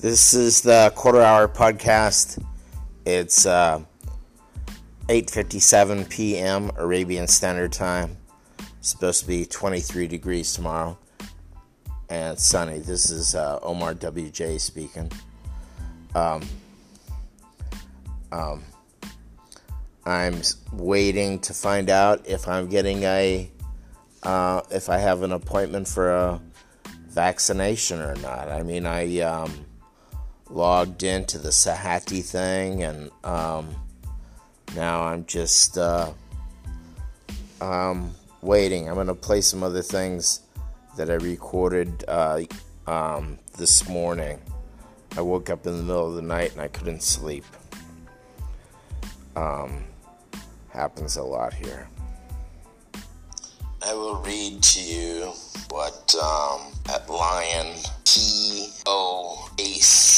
This is the quarter hour podcast. It's uh, 8:57 p.m. Arabian Standard Time. It's supposed to be 23 degrees tomorrow and sunny. This is uh, Omar WJ speaking. Um, um, I'm waiting to find out if I'm getting a uh, if I have an appointment for a vaccination or not. I mean, I um, logged into the Sahati thing, and um, now I'm just uh, um, waiting. I'm to play some other things that I recorded uh, um, this morning. I woke up in the middle of the night and I couldn't sleep. Um, happens a lot here. I will read to you what um, at Lion P O Ace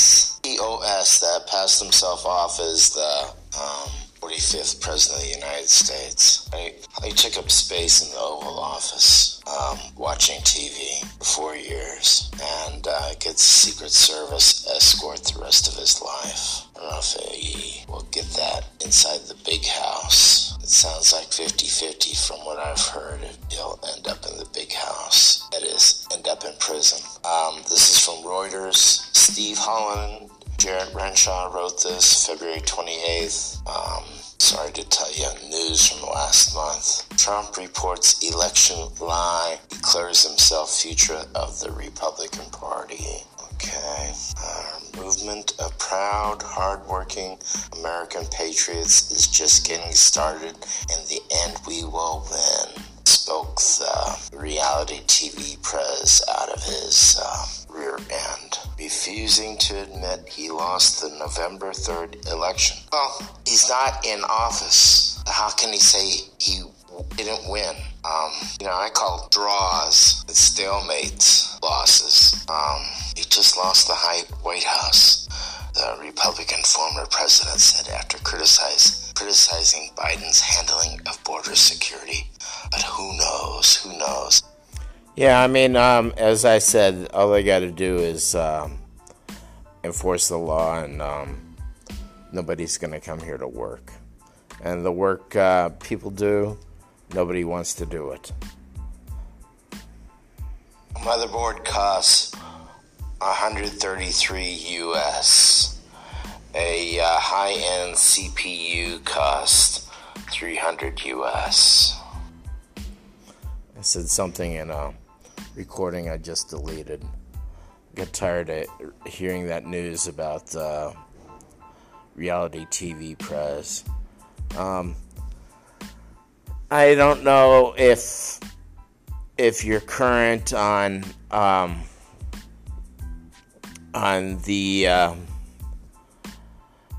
P O S that passed himself off as the um, 45th President of the United States. I, I took up space in the Oval Office um, watching TV for four years and uh, gets Secret Service escort the rest of his life. I don't know if he will get that inside the big house. It sounds like 50 50 from what I've heard. He'll end up in the big house. That is, end up in prison. Um, this is from Reuters. Steve Holland Jarrett Renshaw wrote this February 28th. Um, sorry to tell you news from last month. Trump reports election lie, declares himself future of the Republican Party. Okay. Our movement of proud, hardworking American patriots is just getting started. In the end, we will win. Spoke the reality TV prez out of his uh, rear end, refusing to admit he lost the November 3rd election. Well, he's not in office. How can he say he didn't win? Um, you know, I call draws and stalemates losses. Um, he just lost the White House. The Republican former president said after criticizing Biden's handling of border security. But who knows? Who knows? Yeah, I mean, um, as I said, all they got to do is um, enforce the law, and um, nobody's going to come here to work. And the work uh, people do, nobody wants to do it. Motherboard costs 133 US. A uh, high-end CPU costs 300 US. I said something in a recording I just deleted. Got tired of hearing that news about uh, reality TV press. Um, I don't know if if you're current on um, on the uh,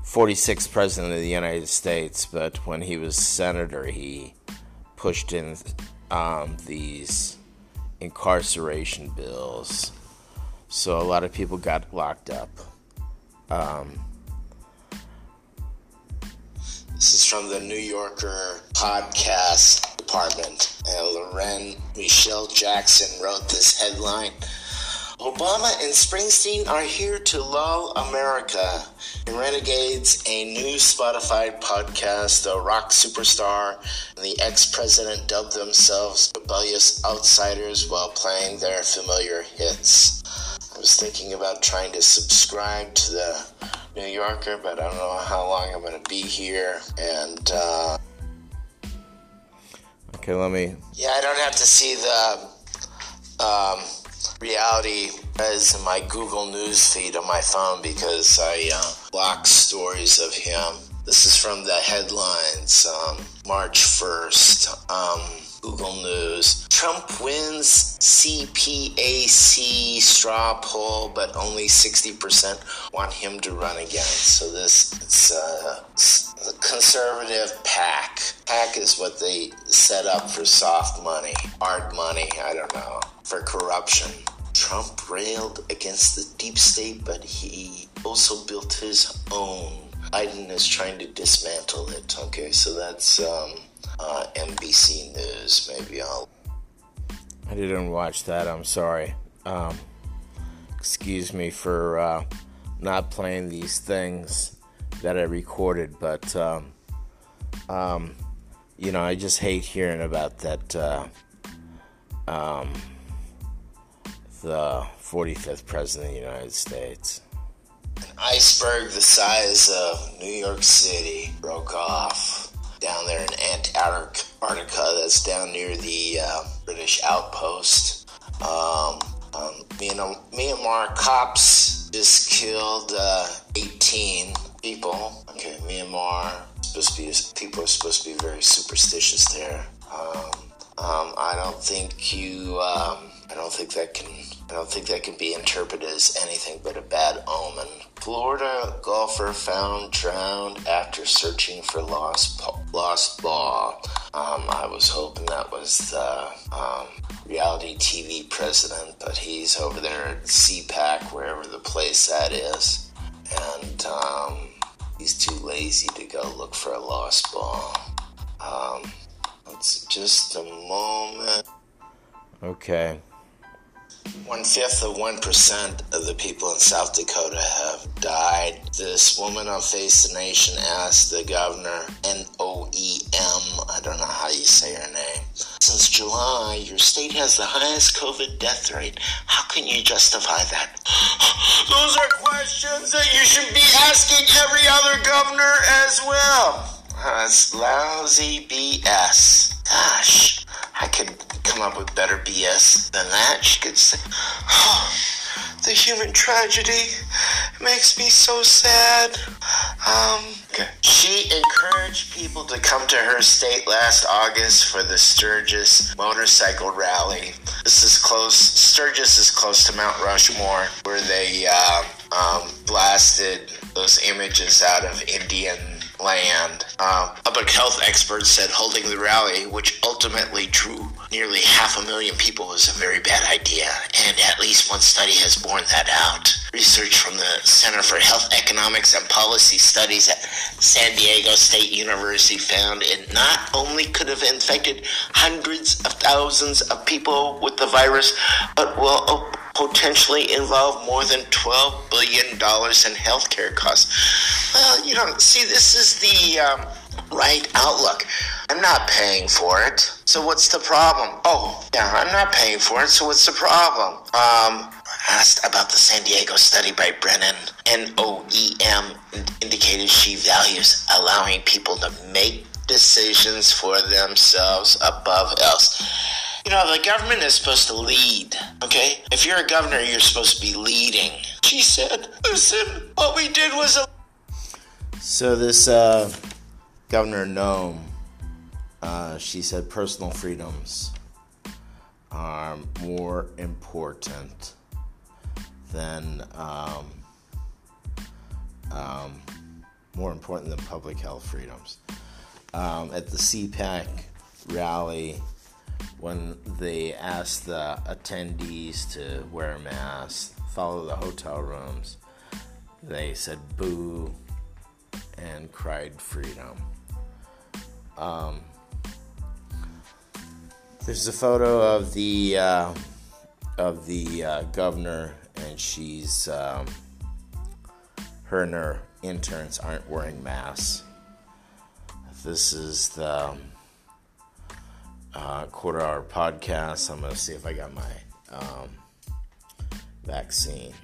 46th president of the United States, but when he was senator, he pushed in um, these incarceration bills. So a lot of people got locked up. Um, this is from the New Yorker podcast department. And Lauren Michele Jackson wrote this headline Obama and Springsteen are here to lull America. In Renegades, a new Spotify podcast, the rock superstar and the ex president dubbed themselves rebellious outsiders while playing their familiar hits. Was thinking about trying to subscribe to the New Yorker, but I don't know how long I'm going to be here. And, uh, okay, let me. Yeah, I don't have to see the. Um, reality as in my Google News feed on my phone because I uh, block stories of him. This is from the headlines, um, March 1st. Um, Google News. Trump wins CPAC straw poll, but only 60% want him to run again. So this it's uh, conservative pack. Pack is what they set up for soft money, hard money, I don't know, for corruption. Trump railed against the deep state, but he also built his own. Biden is trying to dismantle it. Okay, so that's um, uh, NBC News. Maybe I'll. I didn't watch that. I'm sorry. Um, excuse me for uh, not playing these things that I recorded, but um, um, you know, I just hate hearing about that. Uh, um, the 45th president of the United States. An iceberg the size of New York City broke off down there in Antarctica. That's down near the uh, British outpost. Um, um, Myanmar cops just killed uh, 18 people. Okay, Myanmar supposed to be people are supposed to be very superstitious there. Um, um, I don't think you. Um, I don't think that can. I don't think that can be interpreted as anything but a bad omen. Florida golfer found drowned after searching for lost lost ball. Um, I was hoping that was the um, reality TV president, but he's over there at CPAC, wherever the place that is, and um, he's too lazy to go look for a lost ball. Um, it's just a moment. Okay. One fifth of one percent of the people in South Dakota have died. This woman on Face the Nation asked the governor, N O E M, I don't know how you say her name. Since July, your state has the highest COVID death rate. How can you justify that? Those are questions that you should be asking every other governor as well. That's lousy BS. Gosh, I could come up with better BS than that. She could say, oh, the human tragedy makes me so sad. Um. She encouraged people to come to her state last August for the Sturgis motorcycle rally. This is close. Sturgis is close to Mount Rushmore, where they uh, um, blasted those images out of Indian land. Um, public health experts said holding the rally, which ultimately drew nearly half a million people, was a very bad idea, and at least one study has borne that out. Research from the Center for Health Economics and Policy Studies at San Diego State University found it not only could have infected hundreds of thousands of people with the virus, but will potentially involve more than $12 billion in healthcare costs. Well, you know, see, this is the um, right outlook. I'm not paying for it, so what's the problem? Oh, yeah, I'm not paying for it, so what's the problem? Um, asked about the San Diego study by Brennan, NOEM indicated she values allowing people to make decisions for themselves above else. You know, the government is supposed to lead, okay? If you're a governor, you're supposed to be leading. She said, listen, what we did was a. So, this uh, Governor Noem, uh, she said personal freedoms are more important than. Um, um, more important than public health freedoms. Um, at the CPAC rally, when they asked the attendees to wear masks, follow the hotel rooms, they said boo and cried freedom. Um, there's a photo of the uh, of the uh, governor, and she's um, her and her interns aren't wearing masks. This is the uh, quarter hour podcast. I'm to see if I got my um, vaccine.